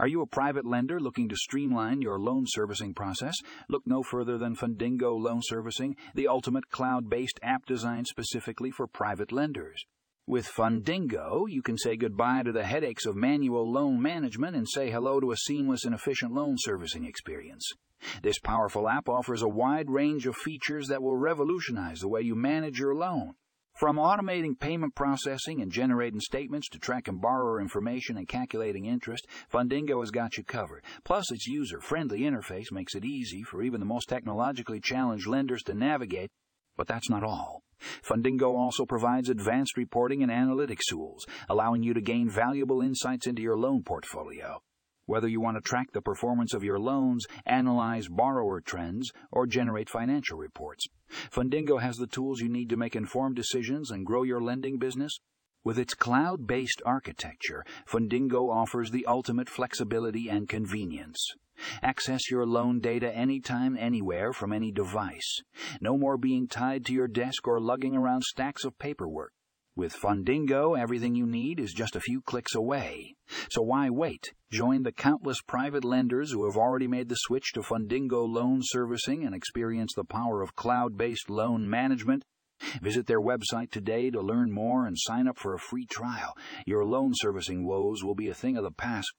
Are you a private lender looking to streamline your loan servicing process? Look no further than Fundingo Loan Servicing, the ultimate cloud based app designed specifically for private lenders. With Fundingo, you can say goodbye to the headaches of manual loan management and say hello to a seamless and efficient loan servicing experience. This powerful app offers a wide range of features that will revolutionize the way you manage your loan. From automating payment processing and generating statements to tracking borrower information and calculating interest, Fundingo has got you covered. Plus, its user friendly interface makes it easy for even the most technologically challenged lenders to navigate. But that's not all. Fundingo also provides advanced reporting and analytics tools, allowing you to gain valuable insights into your loan portfolio. Whether you want to track the performance of your loans, analyze borrower trends, or generate financial reports, Fundingo has the tools you need to make informed decisions and grow your lending business. With its cloud based architecture, Fundingo offers the ultimate flexibility and convenience. Access your loan data anytime, anywhere, from any device. No more being tied to your desk or lugging around stacks of paperwork. With Fundingo, everything you need is just a few clicks away. So why wait? Join the countless private lenders who have already made the switch to Fundingo loan servicing and experience the power of cloud based loan management. Visit their website today to learn more and sign up for a free trial. Your loan servicing woes will be a thing of the past